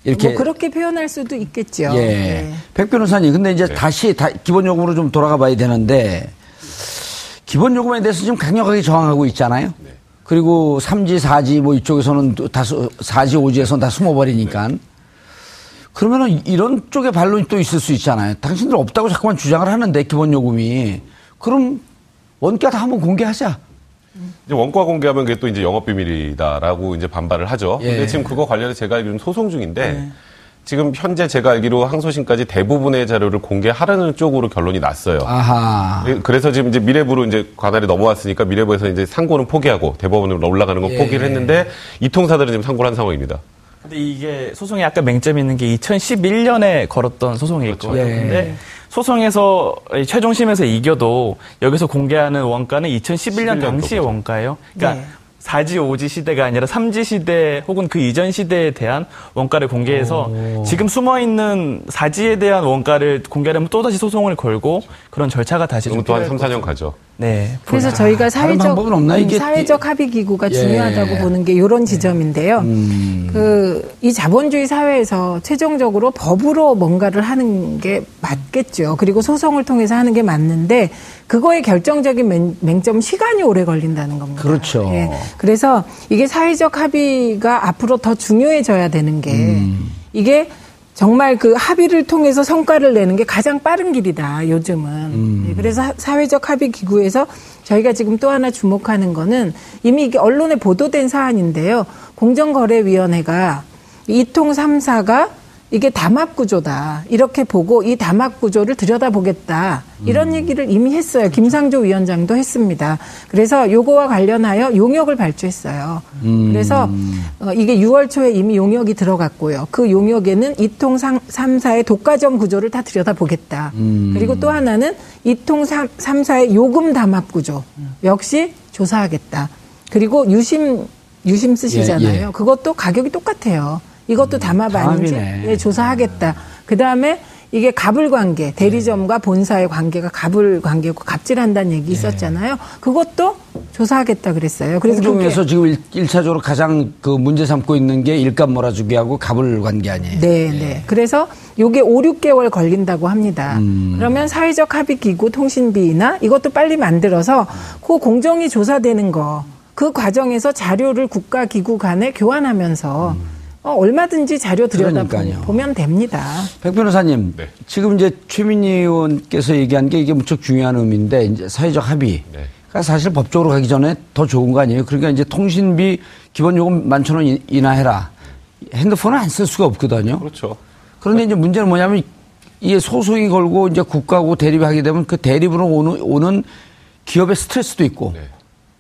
Speaker 2: 이렇게
Speaker 4: 뭐 그렇게 표현할 수도 있겠죠.
Speaker 2: 예.
Speaker 4: 네.
Speaker 2: 백 변호사님, 근데 이제 다시 다, 기본 요금으로 좀 돌아가 봐야 되는데, 기본 요금에 대해서 지금 강력하게 저항하고 있잖아요. 그리고 3지, 4지 뭐 이쪽에서는 또 다수, 4지, 5지에서는 다 숨어버리니까. 그러면은 이런 쪽에 반론이 또 있을 수 있잖아요. 당신들 없다고 자꾸만 주장을 하는데, 기본 요금이. 그럼 원가 다 한번 공개하자.
Speaker 5: 이제 원가 공개하면 그게 또 이제 영업 비밀이다라고 이제 반발을 하죠.
Speaker 2: 예.
Speaker 5: 근데 지금 그거 관련해서 제가 알기로는 소송 중인데 지금 현재 제가 알기로 항소심까지 대부분의 자료를 공개하라는 쪽으로 결론이 났어요.
Speaker 2: 아하.
Speaker 5: 예, 그래서 지금 이제 미래부로 이제 관할이 넘어왔으니까 미래부에서 이제 상고는 포기하고 대법원으로 올라가는 건
Speaker 2: 예.
Speaker 5: 포기를 했는데 이 통사들은 지금 상고를 한 상황입니다.
Speaker 3: 근데 이게 소송에 약간 맹점이 있는 게 2011년에 걸었던 소송이 있거든요.
Speaker 2: 예.
Speaker 3: 근데 소송에서 이 최종심에서 이겨도 여기서 공개하는 원가는 2011년
Speaker 5: 11년
Speaker 3: 당시의
Speaker 5: 거죠.
Speaker 3: 원가예요. 그러니까
Speaker 4: 네.
Speaker 3: 4지, 5지 시대가 아니라 3지 시대 혹은 그 이전 시대에 대한 원가를 공개해서 지금 숨어 있는 4지에 대한 원가를 공개하려면 또다시 소송을 걸고 그런 절차가 다시 좀
Speaker 5: 또한
Speaker 3: 필요할
Speaker 5: 3, 4년
Speaker 3: 거죠.
Speaker 5: 가죠.
Speaker 3: 네.
Speaker 4: 그래서
Speaker 3: 보여요.
Speaker 4: 저희가 사회적
Speaker 2: 방법은 없나?
Speaker 4: 음,
Speaker 2: 이게
Speaker 4: 사회적 합의 기구가
Speaker 2: 예.
Speaker 4: 중요하다고 보는 게 이런 지점인데요.
Speaker 2: 음.
Speaker 4: 그이 자본주의 사회에서 최종적으로 법으로 뭔가를 하는 게 맞겠죠. 그리고 소송을 통해서 하는 게 맞는데 그거의 결정적인 맹, 맹점 시간이 오래 걸린다는 겁니다.
Speaker 2: 그렇죠.
Speaker 4: 예. 그래서 이게 사회적 합의가 앞으로 더 중요해져야 되는 게
Speaker 2: 음.
Speaker 4: 이게 정말 그 합의를 통해서 성과를 내는 게 가장 빠른 길이다, 요즘은.
Speaker 2: 음.
Speaker 4: 예, 그래서 하- 사회적 합의 기구에서 저희가 지금 또 하나 주목하는 거는 이미 이게 언론에 보도된 사안인데요. 공정거래위원회가 이통 3사가 이게 담합 구조다. 이렇게 보고 이 담합 구조를 들여다보겠다. 이런
Speaker 2: 음.
Speaker 4: 얘기를 이미 했어요. 김상조 위원장도 했습니다. 그래서 요거와 관련하여 용역을 발주했어요.
Speaker 2: 음.
Speaker 4: 그래서 어, 이게 6월 초에 이미 용역이 들어갔고요. 그 용역에는 이통 3사의 독과점 구조를 다 들여다보겠다.
Speaker 2: 음.
Speaker 4: 그리고 또 하나는 이통 3사의 요금 담합 구조 역시 조사하겠다. 그리고 유심 유심 쓰시잖아요.
Speaker 2: 예, 예.
Speaker 4: 그것도 가격이 똑같아요. 이것도 담합 아닌지. 예, 조사하겠다. 그 다음에 이게 갑을 관계, 대리점과 본사의 관계가 갑을 관계고 갑질한다는 얘기 있었잖아요. 그것도 조사하겠다 그랬어요. 그래서
Speaker 2: 공정위에서 지금 일, 일차적으로 가장 그 문제 삼고 있는 게 일감 몰아주기 하고 갑을 관계 아니에요.
Speaker 4: 네, 네. 그래서 요게 5, 6개월 걸린다고 합니다.
Speaker 2: 음.
Speaker 4: 그러면 사회적 합의 기구 통신비나 이것도 빨리 만들어서 그 공정이 조사되는 거, 그 과정에서 자료를 국가 기구 간에 교환하면서 어, 얼마든지 자료 들여다
Speaker 2: 음. 그러니까요.
Speaker 4: 보면 됩니다.
Speaker 2: 백 변호사님,
Speaker 5: 네.
Speaker 2: 지금 이제 최민희 의원께서 얘기한 게 이게 무척 중요한 의미인데 이제 사회적 합의.
Speaker 5: 네.
Speaker 2: 가 사실 법적으로 가기 전에 더 좋은 거 아니에요? 그러니까 이제 통신비 기본 요금 만천 원 인하해라. 핸드폰은 안 쓸 수가 없거든요.
Speaker 5: 그렇죠.
Speaker 2: 그런데 이제 문제는 뭐냐면 이게 소송이 걸고 이제 국가하고 대립하게 되면 그 대립으로 오는, 오는 기업의 스트레스도 있고
Speaker 5: 네.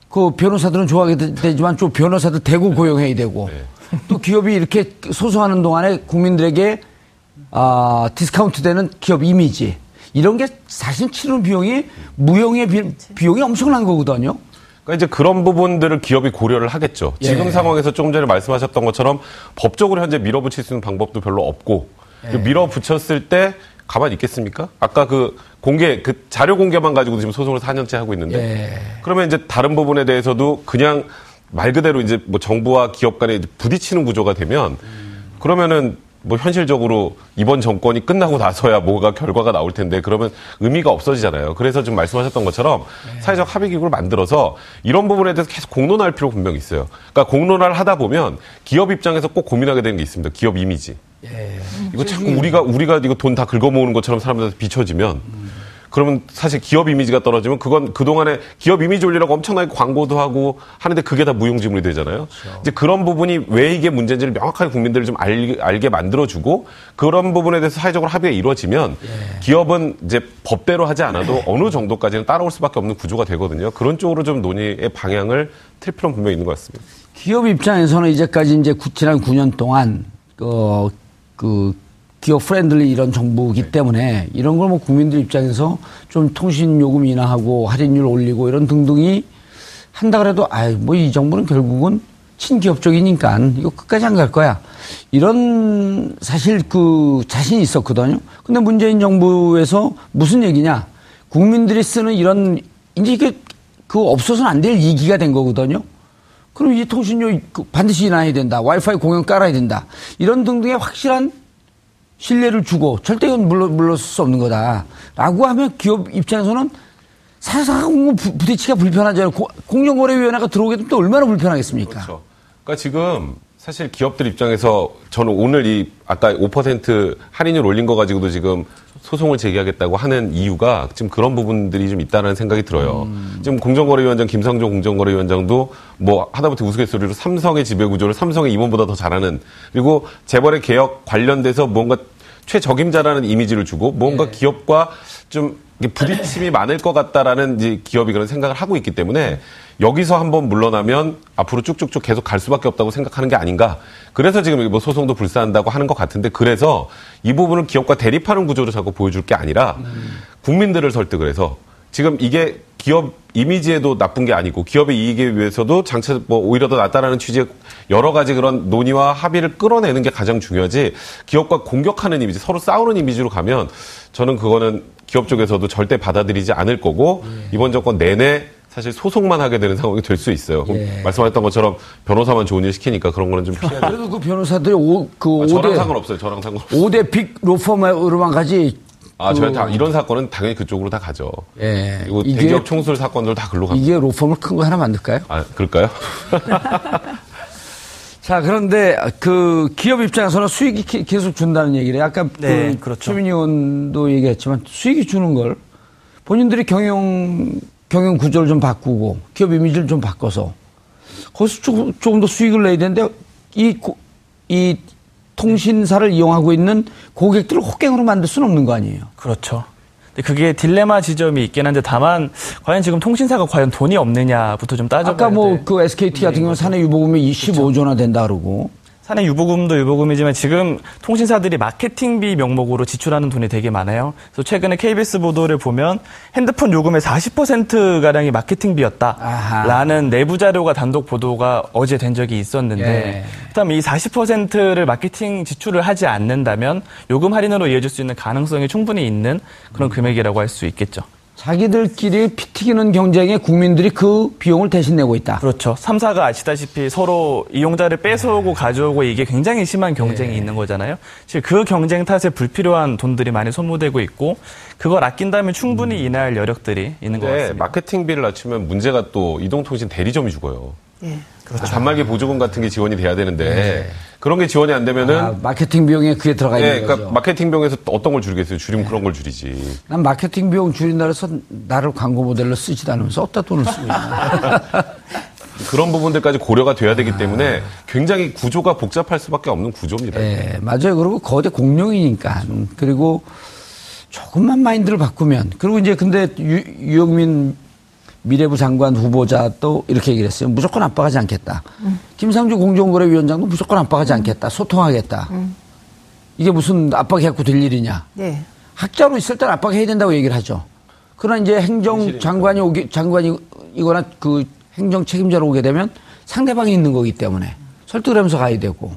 Speaker 2: 그 변호사들은 좋아하게 되- 되지만 좀 변호사들 대고 고용해야 되고
Speaker 5: 네.
Speaker 2: 또 기업이 이렇게 소송하는 동안에 국민들에게 아, 디스카운트 되는 기업 이미지 이런 게 사실 치르는 비용이 무용의 비, 비용이 엄청난 거거든요.
Speaker 5: 그러니까 이제 그런 부분들을 기업이 고려를 하겠죠. 지금
Speaker 2: 예.
Speaker 5: 상황에서 조금 전에 말씀하셨던 것처럼 법적으로 현재 밀어붙일 수 있는 방법도 별로 없고 그 밀어붙였을 때 가만히 있겠습니까? 아까 그 공개 그 자료 공개만 가지고 지금 소송을 4년째 하고 있는데
Speaker 2: 예.
Speaker 5: 그러면 이제 다른 부분에 대해서도 그냥 말 그대로 이제 뭐 정부와 기업 간에 부딪히는 구조가 되면 그러면은 뭐 현실적으로 이번 정권이 끝나고 나서야 뭐가 결과가 나올 텐데 그러면 의미가 없어지잖아요. 그래서 지금 말씀하셨던 것처럼 사회적 합의 기구를 만들어서 이런 부분에 대해서 계속 공론할 필요가 분명히 있어요. 그러니까 공론화를 하다 보면 기업 입장에서 꼭 고민하게 되는 게 있습니다. 기업 이미지. 이거 자꾸 우리가 우리가 이거 돈 다 긁어모으는 것처럼 사람들한테 비춰지면 그러면 사실 기업 이미지가 떨어지면 그건 그동안에 기업 이미지 올리라고 엄청나게 광고도 하고 하는데 그게 다 무용지물이 되잖아요. 이제 그런 부분이 왜 이게 문제인지를 명확하게 국민들을 좀 알, 알게 만들어주고 그런 부분에 대해서 사회적으로 합의가 이루어지면 기업은 이제 법대로 하지 않아도 어느 정도까지는 따라올 수밖에 없는 구조가 되거든요. 그런 쪽으로 좀 논의의 방향을 틀 필요는 분명히 있는 것 같습니다.
Speaker 2: 기업 입장에서는 이제까지 이제 구- 지난 9년 동안 어, 그 기업 friendly 이런 정부이기 때문에 이런 걸 뭐 국민들 입장에서 좀 통신 요금 인하하고 할인율 올리고 이런 등등이 한다 그래도 아이 뭐 이 정부는 결국은 친기업적이니까 이거 끝까지 안 갈 거야. 이런 사실 그 자신이 있었거든요. 근데 문재인 정부에서 무슨 얘기냐? 국민들이 쓰는 이런 이제 이게 그 없어서는 안 될 이기가 된 거거든요. 그럼 이 통신료 그 반드시 인하해야 된다. 와이파이 공용 깔아야 된다. 이런 등등의 확실한 신뢰를 주고 절대 이건 물러, 물러설 수 없는 거다. 라고 하면 기업 입장에서는 사실상 부- 부딪히기가 불편하잖아요. 고- 공정거래위원회가 들어오게 되면 또 얼마나 불편하겠습니까?
Speaker 5: 그렇죠. 그러니까 지금 사실 기업들 입장에서 저는 오늘 이 아까 5% 할인율 올린 거 가지고도 지금 소송을 제기하겠다고 하는 이유가 지금 그런 부분들이 좀 있다는 생각이 들어요. 지금 공정거래위원장 김상조 공정거래위원장도 뭐 하다못해 우스갯소리로 삼성의 지배구조를 삼성의 임원보다 더 잘하는 그리고 재벌의 개혁 관련돼서 뭔가 최적임자라는 이미지를 주고 뭔가 기업과 좀 부딪힘이 많을 것 같다라는 이제 기업이 그런 생각을 하고 있기 때문에 여기서 한번 물러나면 앞으로 쭉쭉쭉 계속 갈 수밖에 없다고 생각하는 게 아닌가. 그래서 지금 뭐 소송도 불사한다고 하는 것 같은데 그래서 이 부분을 기업과 대립하는 구조로 자꾸 보여줄 게 아니라 국민들을 설득을 해서 지금 이게 기업 이미지에도 나쁜 게 아니고 기업의 이익에 위해서도 장차 뭐 오히려 더 낫다라는 취지의 여러 가지 그런 논의와 합의를 끌어내는 게 가장 중요하지 기업과 공격하는 이미지 서로 싸우는 이미지로 가면 저는 그거는 기업 쪽에서도 절대 받아들이지 않을 거고 이번 정권 내내 사실 소송만 하게 되는 상황이 될 수 있어요. 그럼
Speaker 2: 예.
Speaker 5: 말씀하셨던 것처럼 변호사만 좋은 일 시키니까 그런 거는 좀 피해야 돼요.
Speaker 2: 그래도 그 변호사들이 오, 그
Speaker 5: 아, 저랑
Speaker 2: 5대,
Speaker 5: 상관없어요. 저랑 상관없어요.
Speaker 2: 5대 빅 로펌으로만 가지.
Speaker 5: 아,
Speaker 2: 그-
Speaker 5: 저희 다 이런 사건은 당연히 그쪽으로 다 가죠.
Speaker 2: 예.
Speaker 5: 그리고
Speaker 2: 이게-
Speaker 5: 대기업 총술 사건들 다 글로 갑니다.
Speaker 2: 이게 로펌을 큰 거 하나 만들까요?
Speaker 5: 아, 그럴까요?
Speaker 2: 자, 그런데 그 기업 입장에서는 수익이 기- 계속 준다는 얘기를 아까
Speaker 6: 네,
Speaker 2: 그
Speaker 6: 그렇죠.
Speaker 2: 최민희 의원도 얘기했지만 수익이 주는 걸 본인들이 경영 경영 구조를 좀 바꾸고 기업 이미지를 좀 바꿔서 거기서 조금, 조금 더 수익을 내야 되는데 이, 고- 이 통신사를 이용하고 있는 고객들을 호갱으로 만들 수는 없는 거 아니에요.
Speaker 6: 그렇죠. 근데 그게 딜레마 지점이 있긴 한데 다만 과연 지금 통신사가 과연 돈이 없느냐부터 좀 따져봐야
Speaker 2: 아까 뭐
Speaker 6: 돼.
Speaker 2: 그 SKT 같은 경우는 사내 유보금이 25조나 된다 그러고
Speaker 6: 사내 유보금도 유보금이지만 지금 통신사들이 마케팅비 명목으로 지출하는 돈이 되게 많아요. 그래서 최근에 KBS 보도를 보면 핸드폰 요금의 40%가량이
Speaker 2: 아하.
Speaker 6: 마케팅비였다라는 내부 자료가 단독 보도가 어제 된 적이 있었는데
Speaker 2: 예.
Speaker 6: 그다음 이 40%를 마케팅 지출을 하지 않는다면 요금 할인으로 이어질 수 있는 가능성이 충분히 있는 그런 금액이라고 할 수 있겠죠.
Speaker 2: 자기들끼리 피 튀기는 경쟁에 국민들이 그 비용을 대신 내고 있다.
Speaker 6: 그렇죠. 3사가 아시다시피 서로 이용자를 뺏어오고 가져오고 이게 굉장히 심한 경쟁이 있는 거잖아요. 사실 그 경쟁 탓에 불필요한 돈들이 많이 소모되고 있고 그걸 아낀다면 충분히 인하할 여력들이 있는 것
Speaker 5: 근데
Speaker 6: 같습니다.
Speaker 5: 마케팅비를 낮추면 문제가 또 이동통신 대리점이 죽어요.
Speaker 6: 그렇죠.
Speaker 5: 단말기 보조금 같은 게 지원이 돼야 되는데 그런 게 지원이 안 되면은
Speaker 2: 아, 마케팅 비용에 그게 들어가 있는
Speaker 5: 예, 그러니까
Speaker 2: 거죠.
Speaker 5: 마케팅 비용에서 또 어떤 걸 줄이겠어요? 줄이면 그런 걸 줄이지.
Speaker 2: 난 마케팅 비용 줄인다 해서 나를 광고 모델로 쓰지도 않으면서 어디다 돈을 쓰고 있나.
Speaker 5: 그런 부분들까지 고려가 돼야 되기 때문에 굉장히 구조가 복잡할 수밖에 없는 구조입니다.
Speaker 2: 예, 맞아요. 그리고 거대 공룡이니까. 그리고 조금만 마인드를 바꾸면. 그리고 이제 근데 유, 유영민 미래부 장관 후보자도 이렇게 얘기를 했어요. 무조건 압박하지 않겠다. 음. 김상주 공정거래위원장도 무조건 압박하지 않겠다. 소통하겠다. 음. 이게 무슨 압박해갖고 될 일이냐. 네. 학자로 있을 때는 압박해야 된다고 얘기를 하죠. 그러나 이제 행정 장관이 오기, 장관이거나 그 행정 책임자로 오게 되면 상대방이 있는 거기 때문에 설득을 하면서 가야 되고.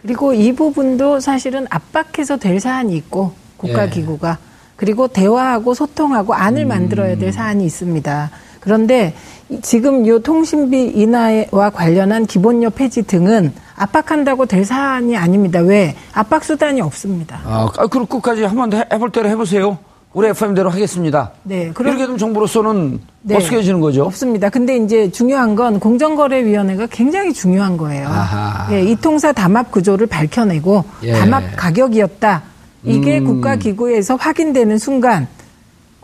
Speaker 4: 그리고 이 부분도 사실은 압박해서 될 사안이 있고 국가기구가 예. 그리고 대화하고 소통하고 안을 음. 만들어야 될 사안이 있습니다. 그런데 지금 요 통신비 인하와 관련한 기본료 폐지 등은 압박한다고 될 사안이 아닙니다. 왜? 압박 수단이 없습니다.
Speaker 2: 아, 아 그럼 끝까지 한번 해볼 대로 해보세요. 우리 FM대로 하겠습니다. 네. 그럼, 이렇게 되면 정부로서는 네, 어떻게해지는 거죠?
Speaker 4: 없습니다. 근데 이제 중요한 건 공정거래위원회가 굉장히 중요한 거예요. 아하. 예, 이통사 담합 구조를 밝혀내고 예. 담합 가격이었다. 이게 음. 국가기구에서 확인되는 순간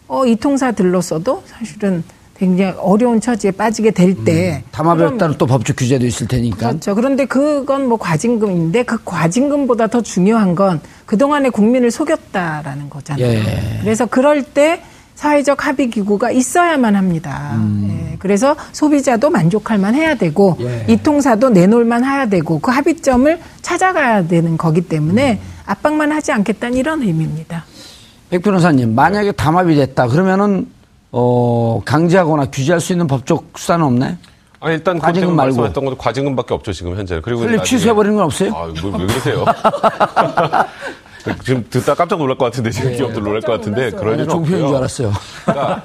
Speaker 4: 어, 이 통사들로서도 사실은 굉장히 어려운 처지에 빠지게 될 때.
Speaker 2: 음, 따른 또 법적 규제도 있을 테니까.
Speaker 4: 그렇죠. 그런데 그건 뭐 과징금인데 그 과징금보다 더 중요한 건 그동안에 국민을 속였다라는 거잖아요. 예. 그래서 그럴 때 사회적 합의 기구가 있어야만 합니다. 음. 예. 그래서 소비자도 만족할 만 해야 되고 예. 이 통사도 내놓을 만 해야 되고 그 합의점을 찾아가야 되는 거기 때문에 음. 압박만 하지 않겠다는 이런 의미입니다.
Speaker 2: 백 변호사님, 만약에 담합이 됐다 그러면은 어, 강제하거나 규제할 수 있는 법적 수단은 없나요?
Speaker 5: 아 일단 과징금 말고 말씀했던 것도 과징금밖에 없죠 지금 현재.
Speaker 2: 그리고 설립 취소해버리는 건 없어요?
Speaker 5: 아, 뭐, 왜 그러세요? 지금 듣다 깜짝 놀랄 것 같은데 지금 네, 기업들 놀랄 것 같은데 그럴 일은
Speaker 2: 종편인 줄 알았어요.
Speaker 5: 그러니까,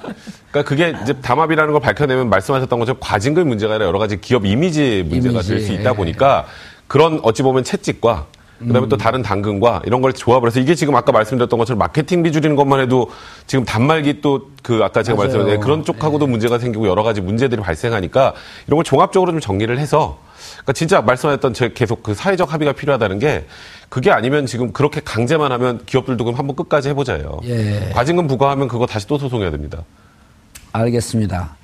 Speaker 5: 그러니까, 그게 이제 담합이라는 걸 밝혀내면 말씀하셨던 것처럼 과징금 문제가 아니라 여러 가지 기업 이미지 문제가 될 수 있다 보니까 그런 어찌 보면 채찍과 그다음에 음. 또 다른 당근과 이런 걸 조합을 해서 이게 지금 아까 말씀드렸던 것처럼 마케팅비 줄이는 것만 해도 지금 단말기 또 그 아까 제가 말씀드린 그런 쪽하고도 네. 문제가 생기고 여러 가지 문제들이 발생하니까 이런 걸 종합적으로 좀 정리를 해서 그러니까 진짜 말씀하셨던 제 계속 그 사회적 합의가 필요하다는 게 그게 아니면 지금 그렇게 강제만 하면 기업들도 그럼 한번 끝까지 해보자요. 예. 과징금 부과하면 그거 다시 또 소송해야 됩니다.
Speaker 2: 알겠습니다.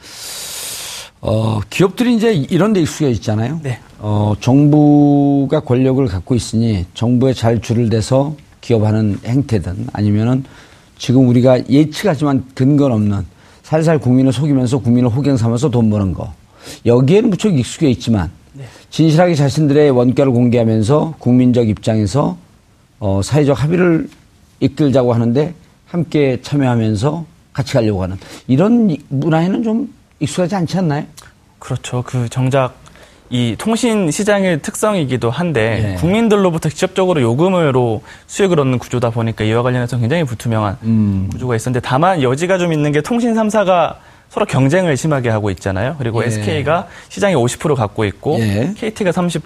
Speaker 2: 어, 기업들이 이제 이런 데 익숙해 있잖아요. 네. 어, 정부가 권력을 갖고 있으니 정부에 잘 줄을 대서 기업하는 행태든 아니면은 지금 우리가 예측하지만 근거 없는 살살 국민을 속이면서 국민을 호갱 삼아서 돈 버는 거. 여기에는 무척 익숙해 있지만 네. 진실하게 자신들의 원가를 공개하면서 국민적 입장에서 어, 사회적 합의를 이끌자고 하는데 함께 참여하면서 같이 가려고 하는 이런 문화에는 좀 익숙하지 않지 않나요?
Speaker 3: 그렇죠. 그 정작 이 통신 시장의 특성이기도 한데 예. 국민들로부터 직접적으로 요금으로 수익을 얻는 구조다 보니까 이와 관련해서 굉장히 불투명한 음. 구조가 있었는데 다만 여지가 좀 있는 게 통신 3사가 서로 경쟁을 심하게 하고 있잖아요. 그리고 예. SK가 시장의 50% 갖고 있고 예. KT가 30%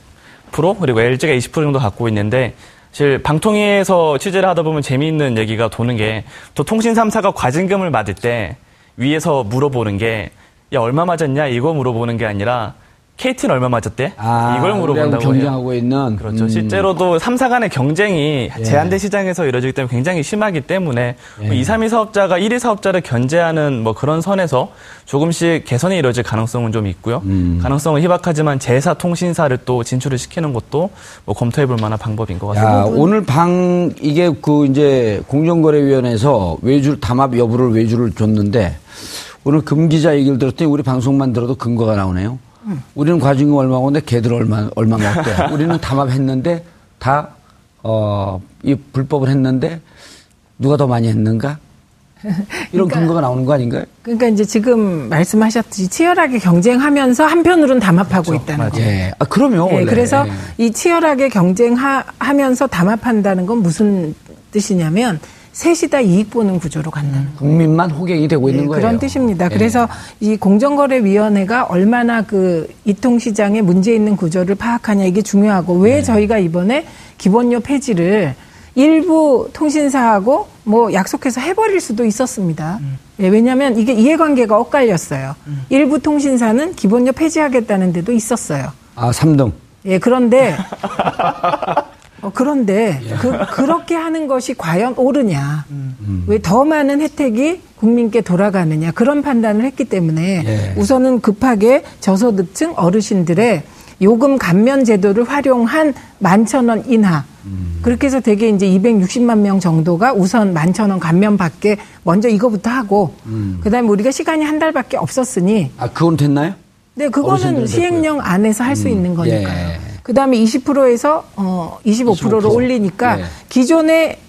Speaker 3: 그리고 LG가 20% 정도 갖고 있는데 사실 방통위에서 취재를 하다 보면 재미있는 얘기가 도는 게 또 통신 3사가 과징금을 맞을 때 위에서 물어보는 게 야 얼마 맞았냐 이거 물어보는 게 아니라 KT는 얼마 맞았대?
Speaker 2: 아, 이걸 물어본다고 경쟁하고 해요. 있는
Speaker 3: 그렇죠. 음. 실제로도 3사 간의 경쟁이 예. 제한된 시장에서 이루어지기 때문에 굉장히 심하기 때문에 예. 2, 3위 사업자가 1위 사업자를 견제하는 뭐 그런 선에서 조금씩 개선이 이루어질 가능성은 좀 있고요. 음. 가능성은 희박하지만 제사 통신사를 또 진출을 시키는 것도 뭐 검토해 볼 만한 방법인 것 같습니다. 야,
Speaker 2: 오늘 방 이게 그 이제 공정거래위원회에서 외주 담합 여부를 외주를 줬는데 오늘 금기자 얘기를 들었더니 우리 방송만 들어도 근거가 나오네요. 우리는 과징금 얼마고 근데 걔들 얼마, 얼마가 없대. 우리는 담합했는데 다, 어, 이 불법을 했는데 누가 더 많이 했는가? 이런 그러니까, 근거가 나오는 거 아닌가요?
Speaker 4: 그러니까 이제 지금 말씀하셨듯이 치열하게 경쟁하면서 한편으로는 담합하고 그렇죠. 있다는 거죠.
Speaker 2: 예. 아, 그럼요.
Speaker 4: 예, 그래서 이 치열하게 경쟁하면서 담합한다는 건 무슨 뜻이냐면 셋이 다 이익 보는 구조로 간다는 음,
Speaker 2: 국민만 호갱이 되고 있는 네, 거예요.
Speaker 4: 그런 뜻입니다. 네. 그래서 이 공정거래위원회가 얼마나 그 이통시장에 문제 있는 구조를 파악하냐 이게 중요하고 왜 네. 저희가 이번에 기본료 폐지를 일부 통신사하고 뭐 약속해서 해버릴 수도 있었습니다. 음. 예, 왜냐하면 이게 이해관계가 엇갈렸어요. 음. 일부 통신사는 기본료 폐지하겠다는 데도 있었어요.
Speaker 2: 아, 3등.
Speaker 4: 예, 그런데 어, 그런데 예. 그, 그렇게 하는 것이 과연 옳으냐? 음. 왜더 많은 혜택이 국민께 돌아가느냐? 그런 판단을 했기 때문에 예. 우선은 급하게 저소득층 어르신들의 요금 감면 제도를 활용한 만천 원 인하. 음. 그렇게 해서 되게 이제 260만 명 정도가 우선 만천 원 감면 받게 먼저 이거부터 하고 음. 그다음에 우리가 시간이 한 달밖에 없었으니
Speaker 2: 아 그건 됐나요?
Speaker 4: 네, 그거는 시행령 안에서 할수 음. 있는 거니까요. 예. 그다음에 20%에서 어 25%로 25%. 올리니까 예. 기존에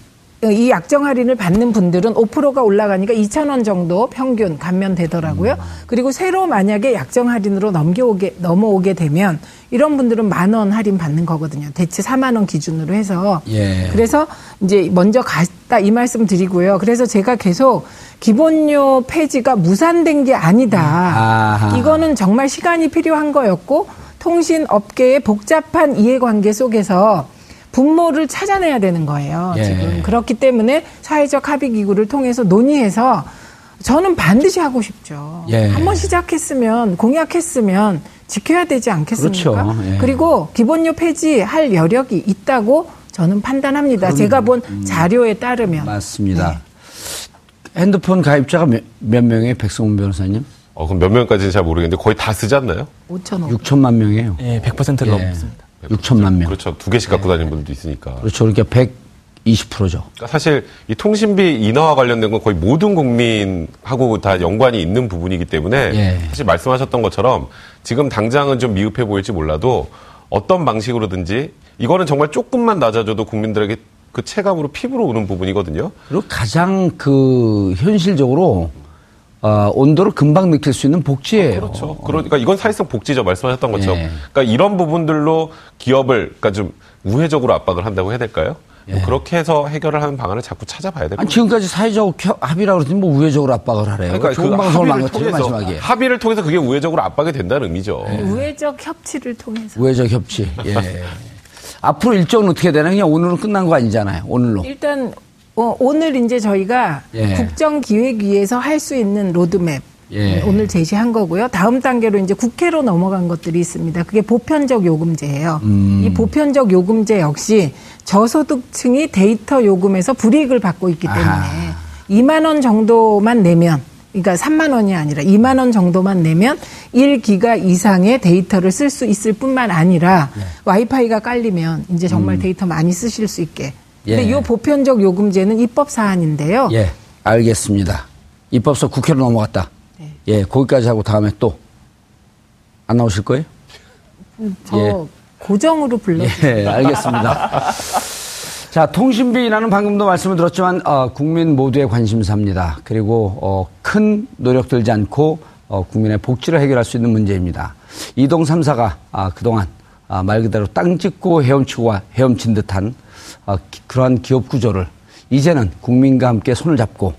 Speaker 4: 이 약정 할인을 받는 분들은 5%가 올라가니까 2천 원 정도 평균 감면되더라고요. 음. 그리고 새로 만약에 약정 할인으로 넘겨오게 넘어오게 되면 이런 분들은 만 원 할인 받는 거거든요. 대체 4만 원 기준으로 해서. 예. 그래서 이제 먼저 갔다 이 말씀 드리고요. 그래서 제가 계속 기본료 폐지가 무산된 게 아니다. 아하. 이거는 정말 시간이 필요한 거였고 통신 업계의 복잡한 이해관계 속에서 분모를 찾아내야 되는 거예요. 예. 지금 그렇기 때문에 사회적 합의 기구를 통해서 논의해서 저는 반드시 하고 싶죠. 예. 한번 시작했으면 공약했으면 지켜야 되지 않겠습니까? 그렇죠. 예. 그리고 기본료 폐지할 여력이 있다고 저는 판단합니다. 그럼, 제가 본 음, 자료에 따르면
Speaker 2: 맞습니다. 네. 핸드폰 가입자가 몇, 몇 명이에요, 백성훈 변호사님?
Speaker 5: 어, 그럼 몇 명까지는 잘 모르겠는데 거의 다 쓰지 않나요?
Speaker 2: 5천 6천만 명이에요.
Speaker 6: 예, 100%를 예. 넘습니다.
Speaker 2: 6천만 명.
Speaker 5: 그렇죠. 두 개씩 갖고 다니는 분들도 있으니까.
Speaker 2: 그렇죠. 그러니까 120%죠.
Speaker 5: 그러니까 사실 이 통신비 인하와 관련된 건 거의 모든 국민하고 다 연관이 있는 부분이기 때문에 예. 사실 말씀하셨던 것처럼 지금 당장은 좀 미흡해 보일지 몰라도 어떤 방식으로든지 이거는 정말 조금만 낮아져도 국민들에게 그 체감으로 피부로 오는 부분이거든요.
Speaker 2: 그리고 가장 그 현실적으로 어, 온도를 금방 느낄 수 있는 복지예요.
Speaker 5: 아, 그렇죠. 그러니까 이건 사실상 복지죠. 말씀하셨던 것처럼. 예. 그러니까 이런 부분들로 기업을 그러니까 좀 우회적으로 압박을 한다고 해야 될까요? 뭐 예. 뭐 그렇게 해서 해결을 하는 방안을 자꾸 찾아봐야 될것 같아요.
Speaker 2: 지금까지 사회적 합의라고 그러더니 뭐 우회적으로 압박을 하래요. 그러니까 좋은 그 방송을 망가뜨려 마지막에.
Speaker 5: 합의를 통해서 그게 우회적으로 압박이 된다는 의미죠.
Speaker 4: 예. 우회적 협치를 통해서.
Speaker 2: 우회적 협치. 예. 앞으로 일정은 어떻게 되나? 그냥 오늘은 끝난 거 아니잖아요. 오늘로.
Speaker 4: 일단 어, 오늘 이제 저희가 예. 국정기획위에서 할 수 있는 로드맵 예. 오늘 제시한 거고요. 다음 단계로 이제 국회로 넘어간 것들이 있습니다. 그게 보편적 요금제예요. 음. 이 보편적 요금제 역시 저소득층이 데이터 요금에서 불이익을 받고 있기 때문에 아하. 2만 원 정도만 내면 그러니까 3만 원이 아니라 2만 원 정도만 내면 1기가 이상의 데이터를 쓸 수 있을 뿐만 아니라 네. 와이파이가 깔리면 이제 정말 음. 데이터 많이 쓰실 수 있게 근데 이 예. 보편적 요금제는 입법 사안인데요.
Speaker 2: 예, 알겠습니다. 입법서 국회로 넘어갔다. 네. 예, 거기까지 하고 다음에 또 안 나오실 거예요?
Speaker 4: 음, 저 예. 고정으로 불러주세요.
Speaker 2: 예, 알겠습니다. 자, 통신비 인하는 방금도 말씀을 들었지만 어, 국민 모두의 관심사입니다. 그리고 어, 큰 노력 들지 않고 어, 국민의 복지를 해결할 수 있는 문제입니다. 이동 3사가 아, 그동안 아, 말 그대로 땅 짚고 헤엄치고 헤엄친 듯한 어, 그러한 기업 구조를 이제는 국민과 함께 손을 잡고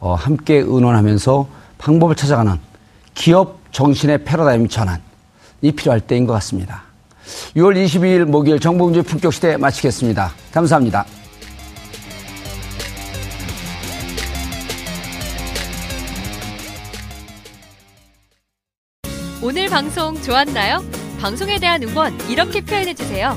Speaker 2: 어, 함께 의논하면서 방법을 찾아가는 기업 정신의 패러다임 전환이 필요할 때인 것 같습니다. 6월 22일 목요일 정봉주의 품격 시대 마치겠습니다. 감사합니다.
Speaker 7: 오늘 방송 좋았나요? 방송에 대한 응원 이렇게 표현해 주세요.